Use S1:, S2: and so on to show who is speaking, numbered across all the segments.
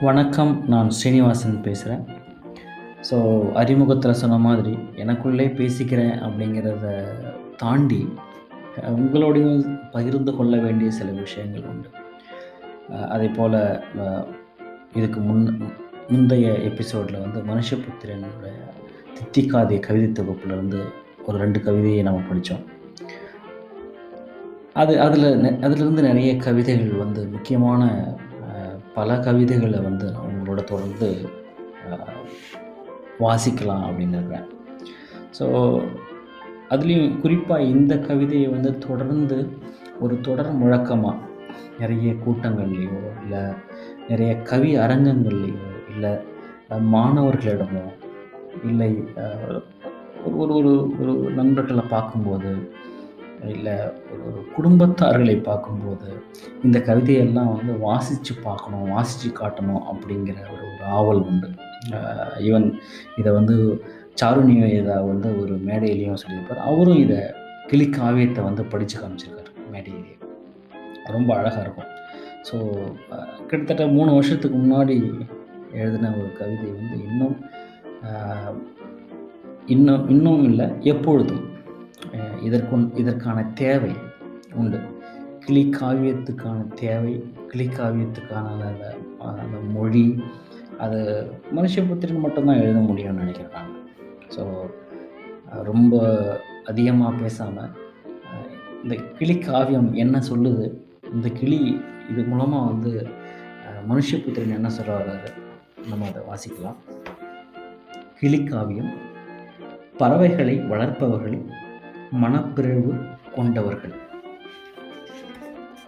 S1: வணக்கம் நான் ஸ்ரீனிவாசன் பேசுகிறேன் ஸோ அறிமுகத்தில் சொன்ன மாதிரி எனக்குள்ளே பேசிக்கிறேன் அப்படிங்கிறத தாண்டி உங்களோடையும் பகிர்ந்து கொள்ள வேண்டிய சில விஷயங்கள் உண்டு. அதே போல் இதுக்கு முன் முந்தைய எபிசோடில் வந்து மனுஷபுத்திரனுடைய தித்திக்காதி கவிதை தொகுப்புலேருந்து ஒரு ரெண்டு கவிதையை நம்ம படித்தோம் அது அதில் அதிலிருந்து நிறைய கவிதைகள் வந்து முக்கியமான பல கவிதைகளை வந்து நான் உங்களோட தொடர்ந்து வாசிக்கலாம் அப்படின்னு இருக்கிறேன் ஸோ அதுலேயும் குறிப்பாக இந்த கவிதையை வந்து தொடர்ந்து ஒரு தொடர் முழக்கமாக நிறைய கூட்டங்கள்லேயோ இல்லை நிறைய கவி அரங்கங்கள்லேயோ இல்லை மாணவர்களிடமோ இல்லை ஒரு ஒரு ஒரு ஒரு நண்பர்களை பார்க்கும்போது இல்லை ஒரு ஒரு குடும்பத்தார்களை பார்க்கும்போது இந்த கவிதையெல்லாம் வந்து வாசித்து பார்க்கணும் வாசித்து காட்டணும் அப்படிங்கிற ஒரு ஒரு ஆவல் உண்டு. ஈவன் இதை வந்து சாரு நிவேதா வந்து ஒரு மேடையிலையும் சொல்லியிருப்பார். அவரும் இதை கிளி காவியத்தை வந்து படித்து காமிச்சிருக்காரு மேடையிலேயே. ரொம்ப அழகாக இருக்கும். ஸோ கிட்டத்தட்ட மூணு வருஷத்துக்கு முன்னாடி எழுதின ஒரு கவிதை வந்து இன்னும் இன்னும் இன்னும் இல்லை எப்பொழுதும். அஹ், இதற்குன் இதற்கான தேவை உண்டு. கிளி காவியத்துக்கான தேவை கிளி காவியத்துக்கான அந்த அந்த மொழி அது மனுஷபுத்திரன் மட்டும்தான் எழுத முடியும்னு நினைக்கிறாங்க. ஸோ ரொம்ப அதிகமாக பேசாமல் இந்த கிளி காவியம் என்ன சொல்லுது? இந்த கிளி இது மூலமாக வந்து மனுஷ மனுஷபுத்திரன் என்ன சொல்ல வர்றாரு நம்ம அதை வாசிக்கலாம். கிளி காவியம் பறவைகளை வளர்ப்பவர்கள் மனப்பிறழ்வு கொண்டவர்கள்.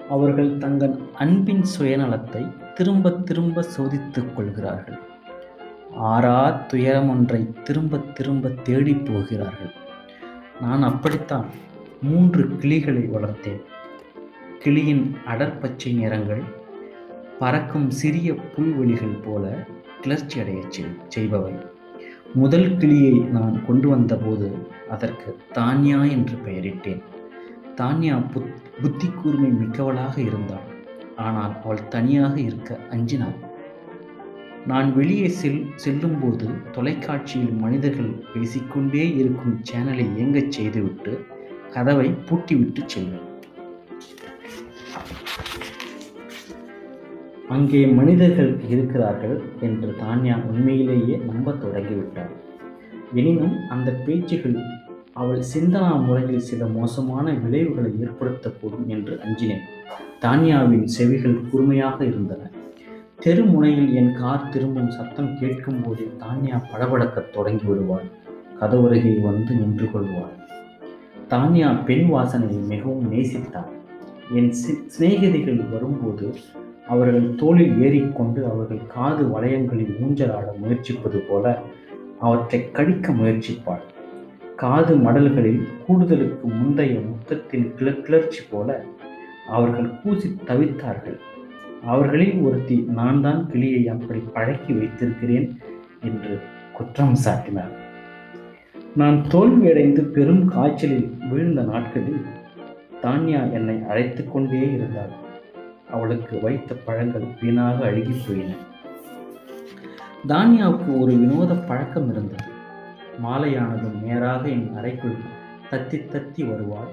S1: அவர்கள் தங்கள் அன்பின் சுயநலத்தை திரும்ப திரும்ப சோதித்துக் கொள்கிறார்கள். ஆறா துயரம் ஒன்றை திரும்ப திரும்ப தேடி போகிறார்கள். நான் அப்படித்தான் மூன்று கிளிகளை வளர்த்தேன். கிளியின் அடர்பச்சை நிறங்கள் பறக்கும் சிறிய புல்வெளிகள் போல கிளர்ச்சி அடையச் செய்- செய்பவை. முதல் கிளியை நான் கொண்டு வந்தபோது அதற்கு தான்யா என்று பெயரிட்டேன். தான்யா புத் புத்தி கூர்மை மிக்கவளாக இருந்தாள். ஆனால் அவள் தனியாக இருக்க அஞ்சினாள். நான் வெளியே செல் செல்லும்போது தொலைக்காட்சியில் மனிதர்கள் பேசிக்கொண்டே இருக்கும் சேனலை இயங்கச் செய்துவிட்டு கதவை பூட்டிவிட்டு செல்வேன். அங்கே மனிதர்கள் இருக்கிறார்கள் என்று தான்யா உண்மையிலேயே நம்பத் தொடங்கிவிட்டாள். எனினும் அந்த பேச்சுகள் அவள் சிந்தனா முறையில் சில மோசமான விளைவுகளை ஏற்படுத்தக்கூடும் என்று அஞ்சினேன். தான்யாவின் செவிகள் கூர்மையாக இருந்தன. தெருமுனையில் என் கார் திரும்பும் சத்தம் கேட்கும் போது தான்யா படபடக்கத் தொடங்கி விடுவாள் கதவருகே வந்து நின்று கொள்வாள் தான்யா பெண் வாசனையை மிகவும் நேசித்தாள். என் சி- சிநேகிதிகள் வரும்போது அவர்கள் தோளில் ஏறிக்கொண்டு அவர்கள் காது வளையங்களில் ஊஞ்சலாட முயற்சிப்பது போல அவற்றை கடிக்க முயற்சிப்பாள். காது மடல்களில் கூடுதலுக்கு முந்தைய முத்தத்தின் கிள கிளர்ச்சி போல அவர்கள் கூசி தவித்தார்கள். அவர்களில் ஒருத்தி நான் தான் கிளியை அப்படி பழக்கி வைத்திருக்கிறேன் என்று குற்றம் சாட்டினார். நான் தோல்வியடைந்து பெரும் காய்ச்சலில் வீழ்ந்த நாட்களில் தான்யா என்னை அழைத்து கொண்டே இருந்தாள். அவளுக்கு வைத்த பழங்கள் வீணாக அழுகிப் போயின. தானியாவுக்கு ஒரு வினோத பழக்கம் இருந்தது. மாலையானதும் நேராக என் அறைக்குள் தத்தி தத்தி வருவாள்.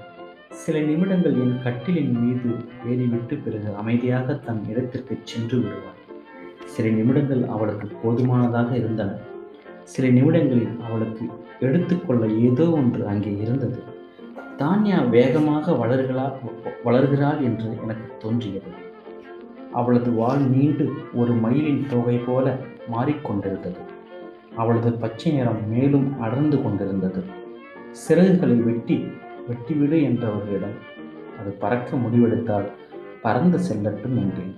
S1: சில நிமிடங்கள் என் கட்டிலின் மீது ஏறிவிட்டு பிறகு அமைதியாக தன் இடத்திற்கு சென்று விடுவாள். சில நிமிடங்கள் அவளுக்கு போதுமானதாக இருந்தன. சில நிமிடங்களில் அவளுக்கு எடுத்துக்கொள்ள ஏதோ ஒன்று அங்கே இருந்தது. தான்யா வேகமாக வளர்களா வளர்கிறாள் என்று எனக்கு தோன்றியது. அவளது வால் நீண்டு ஒரு மயிலின் தொகை போல மாறிக்கொண்டிருந்தது. அவளது பச்சை நிறம் மேலும் அடர்ந்து கொண்டிருந்தது. சிறகுகளை வெட்டி வெட்டிவிடு என்றவர்களிடம் அது பறக்க முடிவெடுத்தால் பறந்து செல்லட்டும் என்றேன்.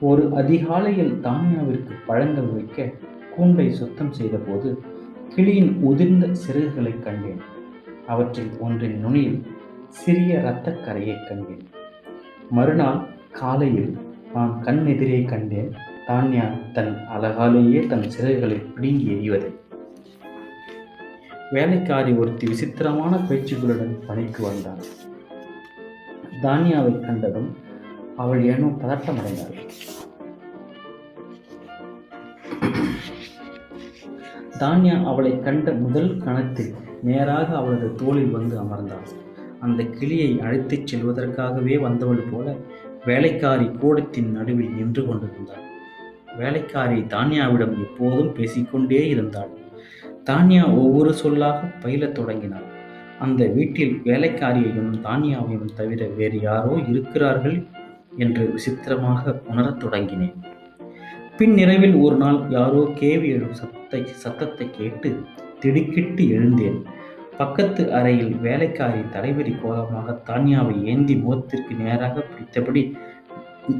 S1: ஒரு அதிகாலையில் தான்யாவிற்கு பழங்கள் வைக்க கூண்டை சுத்தம் செய்தபோது கிளியின் உதிர்ந்த சிறகுகளை கண்டேன். அவற்றில் ஒன்றின் நுனியில் சிறிய இரத்தக்கரையை கண்டேன். மறுநாள் காலையில் நான் கண் எதிரே கண்டேன். தான்யா தன் அழகாலேயே தன் சிறகுகளை பிடுங்கி எறிவதை. வேலைக்காரி ஒருத்தி விசித்திரமான பேச்சுகளுடன் பணிக்கு வந்தாள். தானியாவை கண்டதும் அவள் ஏனோ பதட்டமடைந்தாள். தானியா அவளை கண்ட முதல் கணத்தில் நேராக அவளது தோளில் வந்து அமர்ந்தாள். அந்த கிளியை அழைத்துச் செல்வதற்காகவே வந்தவள் போல வேலைக்காரி கூடத்தின் நடுவில் நின்று கொண்டிருந்தாள். வேலைக்காரி தானியாவிடம் எப்போதும் பேசிக்கொண்டே இருந்தாள். தானியா ஒவ்வொரு சொல்லாக பயிலத் தொடங்கினாள். அந்த வீட்டில் வேலைக்காரியையும் தானியாவையும் தவிர வேறு யாரோ இருக்கிறார்கள் என்று விசித்திரமாக உணரத் தொடங்கினேன். பின்னிரவில் ஒரு நாள் யாரோ கேவி எழும் சத்தத்தை சத்தத்தை கேட்டு திடுக்கிட்டு எழுந்தேன். பக்கத்து அறையில் வேலைக்காரி தலைவரி கோலமாக தான்யாவை ஏந்தி முகத்திற்கு நேராக பிடித்தபடி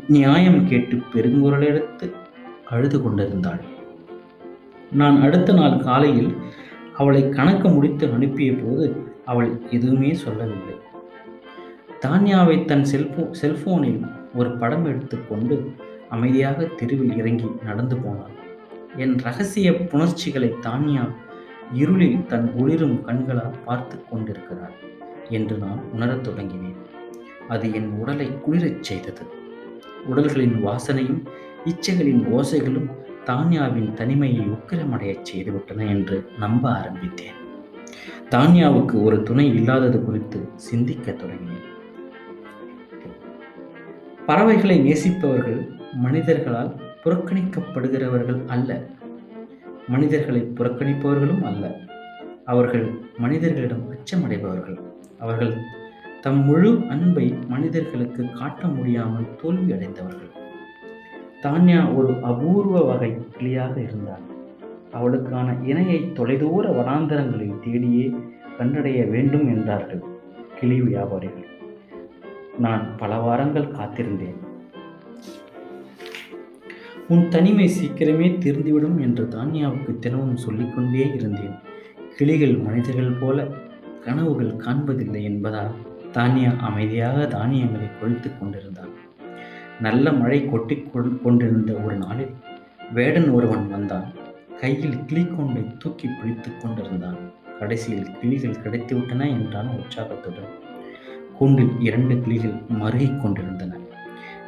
S1: நியாயம் கேட்டு பெருங்குரலெடுத்து அழுது கொண்டிருந்தாள். நான் அடுத்த நாள் காலையில் அவளை கணக்கு முடித்து அனுப்பிய போது அவள் எதுவுமே சொல்லவில்லை. தானியாவை தன் செல்போ செல்போனில் ஒரு படம் எடுத்துக்கொண்டு அமைதியாக தெருவில் இறங்கி நடந்து போனாள். என் ரகசிய புணர்ச்சிகளை தானியா இருளில் தன் ஒளிரும் கண்களால் பார்த்து கொண்டிருக்கிறார் என்று நான் உணரத் தொடங்கினேன். அது என் உடலை குளிரச் செய்தது. உடல்களின் வாசனையும் இச்சைகளின் ஓசைகளும் தான்யாவின் தனிமையை உக்கிரமடையச் செய்துவிட்டன என்று நம்ப ஆரம்பித்தேன். தான்யாவுக்கு ஒரு துணை இல்லாதது குறித்து சிந்திக்க தொடங்கினேன். பறவைகளை நேசிப்பவர்கள் மனிதர்களால் புறக்கணிக்கப்படுகிறவர்கள் அல்ல. மனிதர்களை புறக்கணிப்பவர்களும் அல்ல. அவர்கள் மனிதர்களிடம் அச்சமடைபவர்கள். அவர்கள் தம் முழு அன்பை மனிதர்களுக்கு காட்ட முடியாமல் தோல்வி அடைந்தவர்கள். தான்யா ஒரு அபூர்வ வகை கிளியாக இருந்தார் அவளுக்கான இணையை தொலைதூர வனாந்தரங்களில் தேடியே கண்டடைய வேண்டும் என்றார்கள் கிளி வியாபாரிகள். நான் பல வாரங்கள் காத்திருந்தேன். உன் தனிமை சீக்கிரமே தீர்ந்துவிடும் என்று தானியாவுக்கு தினமும் சொல்லிக்கொண்டே இருந்தேன். கிளிகள் மனிதர்கள் போல கனவுகள் காண்பதில்லை என்பதால் தானியா அமைதியாக தானியங்களை கொழித்து கொண்டிருந்தான். நல்ல மழை கொட்டி கொண்டிருந்த ஒரு நாளில் வேடன் ஒருவன் வந்தான். கையில் கிளிக்கொண்டை தூக்கி பிடித்து கொண்டிருந்தான். கடைசியில் கிளிகள் கிடைத்துவிட்டன என்றான் உற்சாகத்துடன். கூண்டில் இரண்டு கிளிகள் மருகிக் கொண்டிருந்தன.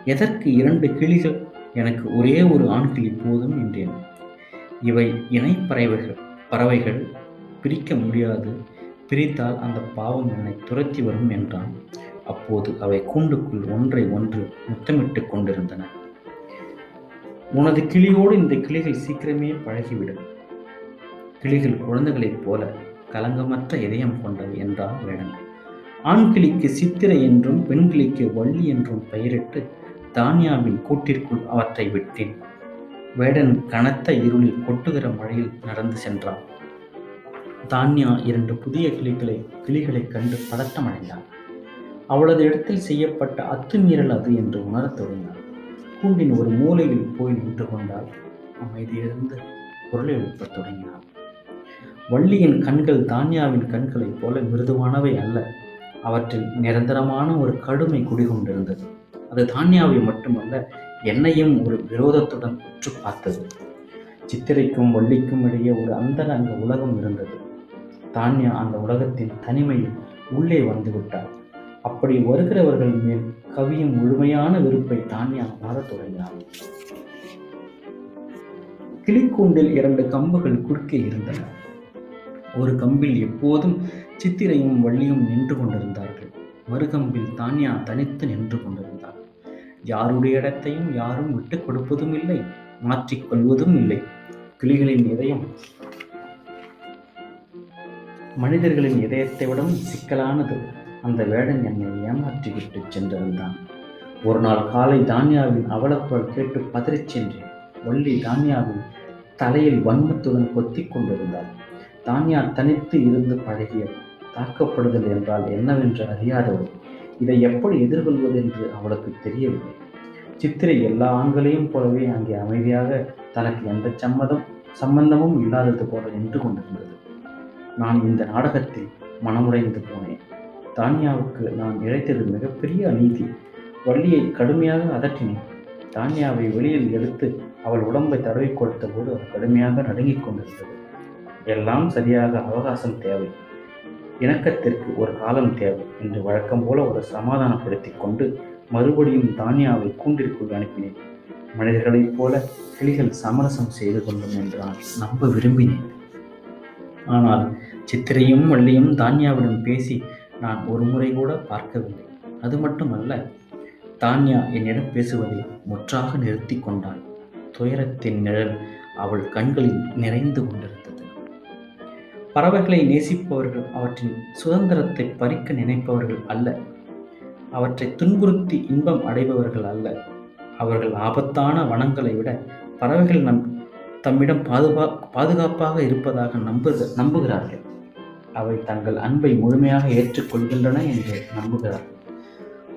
S1: எதற்கு இரண்டு கிளிகள் எனக்கு ஒரே ஒரு ஆண்கிளி போதும் என்றேன். இவை இணை பறவைகள் பறவைகள் பிரிக்க முடியாது. பிரித்தால் அந்த பாவம் என்னை துரத்தி வரும் என்றான். அப்போது அவை கூண்டுக்குள் ஒன்றை ஒன்று முத்தமிட்டு கொண்டிருந்தன. உனது கிளியோடு இந்த கிளிகள் சீக்கிரமே பழகிவிடும். கிளிகள் குழந்தைகளைப் போல கலங்கமற்ற இதயம் கொண்டவை என்றான் வேடன். ஆண்கிளிக்கு சித்திரை என்றும் பெண்கிளிக்கு வள்ளி என்றும் பெயரிட்டு தானியாவின் கூட்டிற்குள் அவற்றை விட்டேன். வேடன் கனத்த இருளில் கொட்டுகிற மழையில் நடந்து சென்றான். தான்யா இரண்டு புதிய கிளிகளை கிளிகளைக் கண்டு பதட்டமடைந்தான் அவளது இடத்தில் செய்யப்பட்ட அத்துமீறல் அது என்று உணரத் தொடங்கினாள். கூண்டின் ஒரு மூலையில் போய் நின்று கொண்டால் அமைதியிலிருந்து குரலை எழுப்பத் தொடங்கினாள். வள்ளியின் கண்கள் தான்யாவின் கண்களைப் போல மிருதுவானவை அல்ல. அவற்றில் நிரந்தரமான ஒரு கடுமை குடிகொண்டிருந்தது. அது தான்யாவை மட்டுமல்ல என்னையும் ஒரு விரோதத்துடன் உற்று பார்த்தது. சித்திரைக்கும் வள்ளிக்கும் இடையே ஒரு அந்தரங்க உலகம் இருந்தது. தான்யா அந்த உலகத்தின் தனிமையில் உள்ளே வந்து விட்டார் அப்படி வருகிறவர்கள் மேல் கவியும் முழுமையான வெறுப்பை தான்யா உணரத் தொடங்கினார் கிளிக்கூண்டில் இரண்டு கம்புகள் குறுக்கே இருந்தன. ஒரு கம்பில் எப்போதும் சித்திரையும் வள்ளியும் நின்று கொண்டிருந்தார்கள். மறுகம்பில் தான்யா தனித்து நின்று கொண்டது. யாருடைய இடத்தையும் யாரும் விட்டுக் கொடுப்பதும் இல்லை மாற்றிக்கொள்வதும் இல்லை. கிளிகளின் இதயம் மனிதர்களின் இதயத்தை விடவும் சிக்கலானது. அந்த வேடன் என்னை ஏமாற்றிவிட்டு சென்றிருந்தான். ஒரு நாள் காலை தானியாவின் அவலக்குரல் கேட்டு பதறிச் சென்றேன். வள்ளி தானியாவின் தலையில் வன்மத்துடன் கொத்தி கொண்டிருந்தாள். தானியா தனித்து இருந்து பழகியது. தாக்கப்படுதல் என்றால் என்னவென்று அறியாதவள் இதை எப்படி எதிர்கொள்வது என்று அவளுக்கு தெரியவில்லை. சித்திரை எல்லா ஆண்களையும் போலவே அங்கே அமைதியாக தனக்கு எந்த சம்மதம் சம்பந்தமும் இல்லாதது போல நின்று கொண்டிருந்தது. நான் இந்த நாடகத்தில் மனமுடைந்து போனேன். தானியாவுக்கு நான் இழைத்தது மிகப்பெரிய அநீதி. வள்ளியை கடுமையாக அதட்டினேன். தானியாவை வெளியில் எடுத்து அவள் உடம்பை தடவி கொடுத்த போது அது கடுமையாக நடுங்கிக் கொண்டிருந்தது. எல்லாம் சரியாக அவகாசம் தேவை. இணக்கத்திற்கு ஒரு காலம் தேவை என்று வழக்கம் போல ஒரு சமாதானப்படுத்திக் கொண்டு மறுபடியும் தானியாவை கூண்டிற்குள் அனுப்பினேன். மனிதர்களைப் போல கிளிகள் சமரசம் செய்து கொள்ளும் என்று நான் நம்ப விரும்பினேன். ஆனால் சித்திரையும் வள்ளியும் தான்யாவிடம் பேசி நான் ஒரு முறை கூட பார்க்கவில்லை. அது மட்டுமல்ல தான்யா என்னிடம் பேசுவதை முற்றாக நிறுத்தி கொண்டாள். துயரத்தின் நிழல் அவள் கண்களில் நிறைந்து கொண்டிருந்தது பறவைகளை நேசிப்பவர்கள் அவற்றின் சுதந்திரத்தை பறிக்க நினைப்பவர்கள் அல்ல. அவற்றை துன்புறுத்தி இன்பம் அடைபவர்கள் அல்ல. அவர்கள் ஆபத்தான வனங்களை விட பறவைகள் நம் தம்மிடம் பாதுகா பாதுகாப்பாக இருப்பதாக நம்பு நம்புகிறார்கள். அவை தங்கள் அன்பை முழுமையாக ஏற்றுக்கொள்கின்றன என்று நம்புகிறார்கள்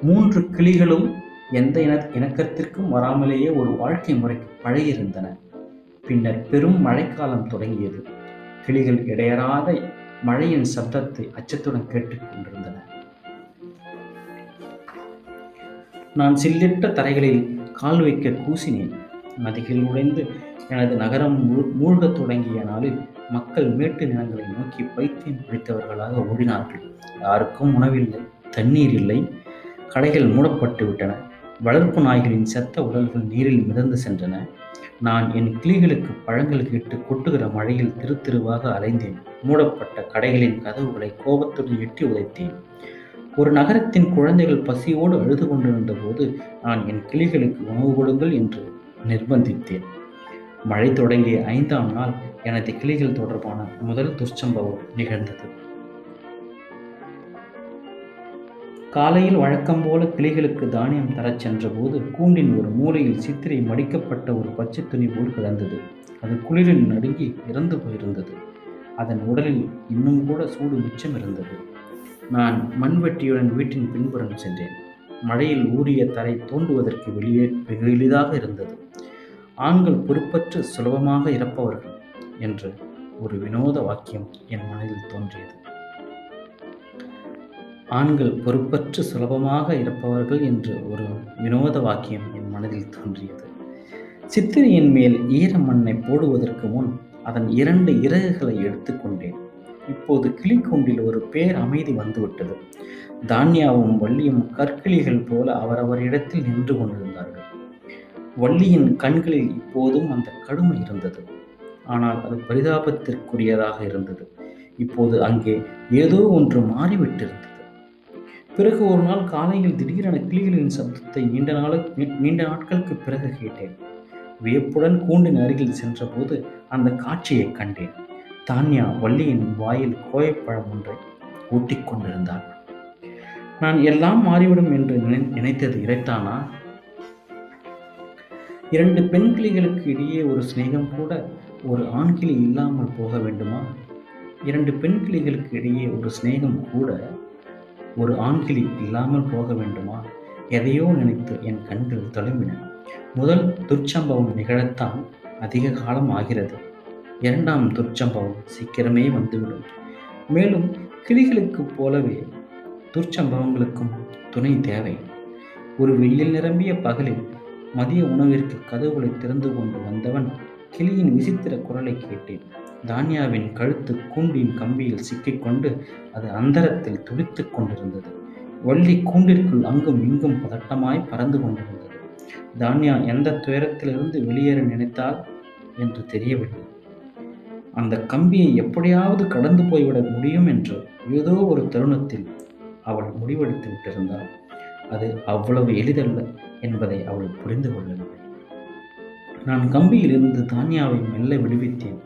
S1: மூன்று கிளிகளும் எந்த இன இணக்கத்திற்கும் வராமலேயே ஒரு வாழ்க்கை முறைக்கு பழகியிருந்தன. பின்னர் பெரும் மழைக்காலம் தொடங்கியது. கிளிகள் இடையறாத மழையின் சப்தத்தை அச்சத்துடன் கேட்டுக்கொண்டிருந்தன நான் சில்லிட்ட தரைகளில் கால் வைக்க கூசினேன். நதிகள் உடைந்து எனது நகரம் மூழ் மூழ்கத் தொடங்கிய நாளில் மக்கள் மேட்டு நிலங்களை நோக்கி பைத்தியம் பிடித்தவர்களாக ஓடினார்கள். யாருக்கும் உணவில்லை தண்ணீர் இல்லை. கடைகள் மூடப்பட்டு விட்டன வளர்ப்பு நாய்களின் செத்த உடல்கள் நீரில் மிதந்து சென்றன. நான் என் கிளிகளுக்கு பழங்கள் கேட்டு கொட்டுகிற மழையில் திரு திருவாக அலைந்தேன். மூடப்பட்ட கடைகளின் கதவுகளை கோபத்துடன் எட்டி உதைத்தேன். ஒரு நகரத்தின் குழந்தைகள் பசியோடு அழுது கொண்டிருந்த போது நான் என் கிளிகளுக்கு உணவு கொடுங்கள் என்று நிர்பந்தித்தேன். மழை தொடங்கிய ஐந்தாம் நாள் எனது கிளிகள் தொடர்பான முதல் துர்ச்சம்பவம் நிகழ்ந்தது. காலையில் வழக்கம் போல கிளிகளுக்கு தானியம் தரச் சென்றபோது கூண்டின் ஒரு மூலையில் சித்திரை மடிக்கப்பட்ட ஒரு பச்சை துணி போல் கிடந்தது. அது குளிரில் நடுங்கி இறந்து போயிருந்தது. அதன் உடலில் இன்னும் கூட சூடு மிச்சம் இருந்தது. நான் மண்வெட்டியுடன் வீட்டின் பின்புறம் சென்றேன். மழையில் ஊறிய தரை தோண்டுவதற்கு வெளியே வெகு எளிதாக இருந்தது. ஆண்கள் பொறுப்பற்று சுலபமாக இறப்பவர்கள் என்று ஒரு வினோத வாக்கியம் என் மனதில் தோன்றியது. ஆண்கள் பொறுப்பற்று சுலபமாக இருப்பவர்கள் என்று ஒரு வினோத வாக்கியம் என் மனதில் தோன்றியது. சித்திரையின் மேல் ஈர மண்ணை போடுவதற்கு முன் அதன் இரண்டு இறகுகளை எடுத்துக்கொண்டேன் இப்போது கிளிக்கூண்டில் ஒரு பேர் அமைதி வந்துவிட்டது. தான்யாவும் வள்ளியும் கற்கிளிகள் போல அவரவர் இடத்தில் நின்று கொண்டிருந்தார்கள். வள்ளியின் கண்களில் இப்போதும் அந்த கடுமை இருந்தது. ஆனால் அது பரிதாபத்திற்குரியதாக இருந்தது. இப்போது அங்கே ஏதோ ஒன்று மாறிவிட்டிருந்தது. பிறகு ஒரு நாள் காலையில் திடீரென கிளிகளின் சப்தத்தை நீண்ட நாளுக்கு நீண்ட நாட்களுக்கு பிறகு கேட்டேன். வியப்புடன் கூண்டின் அருகில் சென்றபோது அந்த காட்சியை கண்டேன். தான்யா வள்ளியின் வாயில் கோயப்பழம் ஒன்றை ஊட்டிக் கொண்டிருந்தாள். நான் எல்லாம் மாறிவிடும் என்று நினை நினைத்தது இறைத்தானா? இரண்டு பெண் கிளிகளுக்கு இடையே ஒரு சிநேகம் கூட ஒரு ஆண் கிளி இல்லாமல் போக வேண்டுமா? இரண்டு பெண் கிளிகளுக்கு இடையே ஒரு சிநேகம் கூட ஒரு ஆண்கிளி இல்லாமல் போக வேண்டுமா? எதையோ நினைத்து என் கண்கள் தழும்பின முதல் துர்ச்சம்பவம் நிகழத்தான் அதிக காலம் ஆகிறது. இரண்டாம் துர்ச்சம்பவம் சீக்கிரமே வந்துவிடும். மேலும் கிளிகளுக்குப் போலவே துர்ச்சம்பவங்களுக்கும் துணை தேவை. ஒரு வெயில் நிரம்பிய பகலில் மதிய உணவிற்கு கதவுகளை திறந்து கொண்டு வந்தவன் கிளியின் விசித்திர குரலை கேட்டேன். தானியாவின் கழுத்து கூண்டின் கம்பியில் சிக்கிக்கொண்டு அது அந்தரத்தில் துடித்துக் கொண்டிருந்தது. வள்ளி கூண்டிற்குள் அங்கும் இங்கும் பதட்டமாய் பறந்து கொண்டிருந்தது. தானியா எந்த துயரத்திலிருந்து வெளியேற நினைத்தால் என்று தெரியவில்லை. அந்த கம்பியை எப்படியாவது கடந்து போய்விட முடியும் என்று ஏதோ ஒரு தருணத்தில் அவள் முடிவெடுத்து விட்டிருந்தாள். அது அவ்வளவு எளிதல்ல என்பதை அவள் புரிந்து கொள்ளவில்லை. நான் கம்பியிலிருந்து தானியாவை மெல்ல விடுவித்தேன்.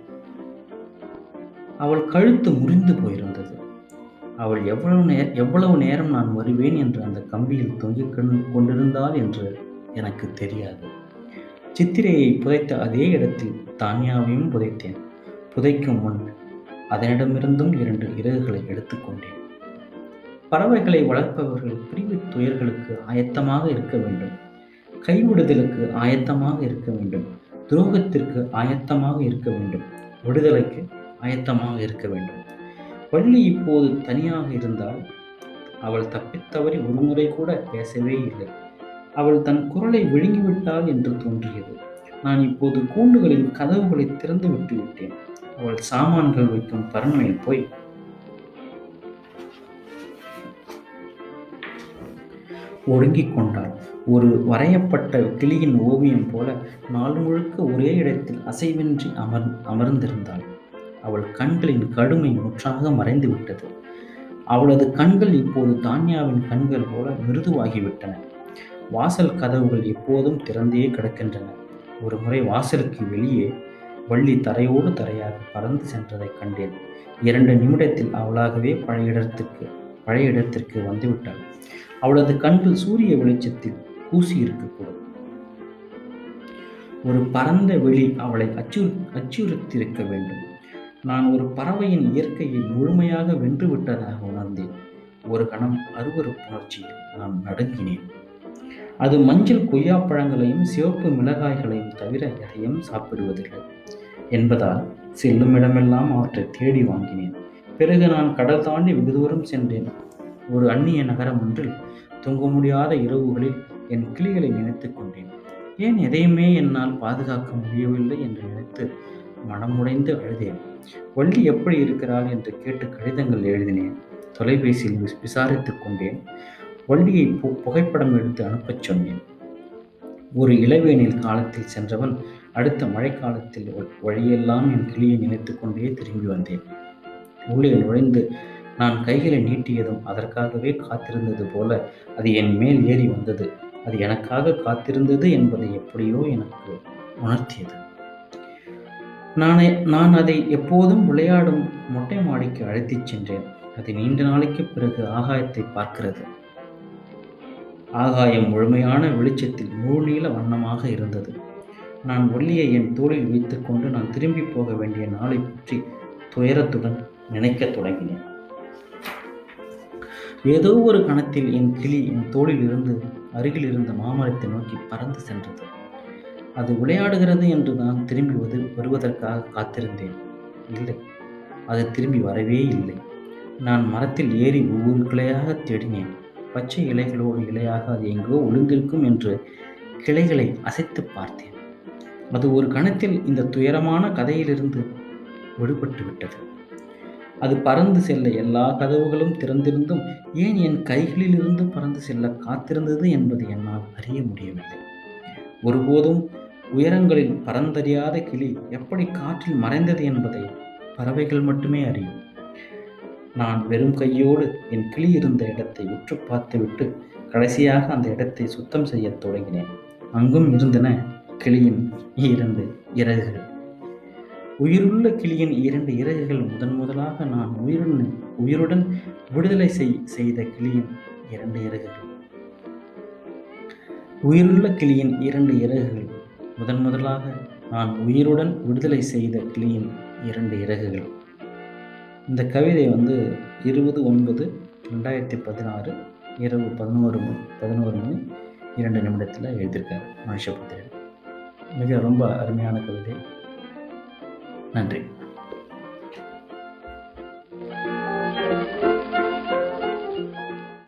S1: அவள் கழுத்து முறிந்து போயிருந்தது. அவள் எவ்வளவு நே எவ்வளவு நேரம் நான் வருவேன் என்று அந்த கம்பியில் தொங்கிக் கொண்டிருந்தாள் என்று எனக்கு தெரியாது. சித்திரையை புதைத்த அதே இடத்தில் தானியாவையும் புதைத்தேன். புதைக்கும் முன் அதனிடமிருந்தும் இரண்டு இறகுகளை எடுத்துக்கொண்டேன் பறவைகளை வளர்ப்பவர்கள் பிரிவு துயர்களுக்கு ஆயத்தமாக இருக்க வேண்டும். கைவிடுதலுக்கு ஆயத்தமாக இருக்க வேண்டும். துரோகத்திற்கு ஆயத்தமாக இருக்க வேண்டும். விடுதலைக்கு ஆயத்தமாக இருக்க வேண்டும். வள்ளி இப்போது தனியாக இருந்தால் அவள் தப்பித்தவறி ஒருமுறை கூட பேசவே இல்லை. அவள் தன் குரலை விழுங்கிவிட்டாள் என்று தோன்றியது. நான் இப்போது கூண்டுகளின் கதவுகளை திறந்து விட்டு விட்டேன். அவள் சாமான்கள் வைக்கும் பரண்மையில் போய். ஒடுங்கிக் கொண்டாள். ஒரு வரையப்பட்ட கிளியின் ஓவியம் போல நாள் முழுக்க ஒரே இடத்தில் அசைவின்றி அமர் அமர்ந்திருந்தாள். அவள் கண்களின் கடுமை முற்றாக மறைந்து விட்டது அவளது கண்கள் இப்போது தான்யாவின் கண்கள் போல மிருதுவாகிவிட்டன. வாசல் கதவுகள் எப்போதும் திறந்தே கிடக்கின்றன. ஒரு முறை வாசலுக்கு வெளியே வள்ளி தரையோடு தரையாக பறந்து சென்றதை கண்டேன். இரண்டு நிமிடத்தில் அவளாகவே பழைய இடத்திற்கு பழைய இடத்திற்கு வந்துவிட்டாள். அவளது கண்கள் சூரிய வெளிச்சத்தில் கூசி இருக்கக்கூடும் ஒரு பரந்த வெளி அவளை அச்சு அச்சுறுத்தியிருக்க வேண்டும். நான் ஒரு பறவையின் இயற்கையை முழுமையாக வென்று விட்டதாக உணர்ந்தேன். ஒரு கணம் அருவறுப்புணர்ச்சியில் நான் நடுங்கினேன். அது மஞ்சள் கொய்யாப்பழங்களையும் சிவப்பு மிளகாய்களையும் தவிர எதையும் சாப்பிடுவதில்லை. என்பதால் செல்லும் இடமெல்லாம் அவற்றை தேடி வாங்கினேன். பிறகு நான் கடல் தாண்டி வெகு தூரம் சென்றேன். ஒரு அந்நிய நகரம் ஒன்றில் தூங்க முடியாத இரவுகளில் என் கிளிகளை நினைத்து கொண்டேன். ஏன் எதையுமே என்னால் பாதுகாக்க முடியவில்லை என்று நினைத்து மனமுடைந்து அழுதேன். வள்ளி எப்படி இருக்கிறாள் என்று கேட்டு கடிதங்கள் எழுதினேன். தொலைபேசியில் விசாரித்துக் கொண்டேன். வள்ளியை பு புகைப்படம் எடுத்து அனுப்பச் சொன்னேன். ஒரு இளவேனில் காலத்தில் சென்றவன் அடுத்த மழைக்காலத்தில் வழியெல்லாம் என் கிளியை நினைத்து கொண்டே திரும்பி வந்தேன். உள்ளே நுழைந்து நான் கைகளை நீட்டியதும் அதற்காகவே காத்திருந்தது போல அது என் மேல் ஏறி வந்தது. அது எனக்காக காத்திருந்தது என்பதை எப்படியோ எனக்கு உணர்த்தியது. நான் நான் அதை எப்போதும் விளையாடும் மொட்டை மாடிக்கு அழைத்துச் சென்றேன். அது நீண்ட நாளைக்கு பிறகு ஆகாயத்தை பார்க்கிறது. ஆகாயம் முழுமையான வெளிச்சத்தில் முழு நீள வண்ணமாக இருந்தது. நான் ஒல்லியை என் தோளில் வைத்துக்கொண்டு நான் திரும்பி போக வேண்டிய நாளை பற்றி துயரத்துடன் நினைக்கத் தொடங்கினேன். ஏதோ ஒரு கணத்தில் என் கிளி என் தோளில் இருந்து அருகில் இருந்த மாமரத்தை நோக்கி பறந்து சென்றது. அது விளையாடுகிறது என்று நான் திரும்பி வது வருவதற்காக காத்திருந்தேன். இல்லை அது திரும்பி வரவே இல்லை. நான் மரத்தில் ஏறி ஒவ்வொரு கிளையாக தேடினேன். பச்சை இலைகளோடு இலையாக அது எங்கோ ஒழுங்கிருக்கும் என்று கிளைகளை அசைத்து பார்த்தேன். அது ஒரு கணத்தில் இந்த துயரமான கதையிலிருந்து விடுபட்டு விட்டது. அது பறந்து செல்ல எல்லா கதவுகளும் திறந்திருந்தும் ஏன் என் கைகளிலிருந்து பறந்து செல்ல காத்திருந்தது என்பதை என்னால் அறிய முடியவில்லை. ஒருபோதும் உயரங்களில் பறந்தறியாத கிளி எப்படி காற்றில் மறைந்தது என்பதை பறவைகள் மட்டுமே அறியும். நான் வெறும் கையோடு என் கிளி இருந்த இடத்தை உற்று பார்த்துவிட்டு கடைசியாக அந்த இடத்தை சுத்தம் செய்யத் தொடங்கினேன். அங்கும் இருந்தன கிளியின் இரண்டு இறகுகள். உயிருள்ள கிளியின் இரண்டு இறகுகள் முதன் முதலாக நான் உயிருடன் உயிருடன் விடுதலை செய் செய்த கிளியின் இரண்டு இறகுகள். உயிருள்ள கிளியின் இரண்டு இறகுகள் முதன் முதலாக நான் உயிருடன் விடுதலை செய்த கிளியின் இரண்டு இறகுகள். இந்த கவிதை வந்து இருபது ஒன்பது ரெண்டாயிரத்தி பதினாறு இரவு பதினோரு மணி பதினோரு மணி இரண்டு நிமிடத்தில் எழுதியிருக்காரு மனுஷபுத்திரன். மிக ரொம்ப அருமையான கவிதை. நன்றி.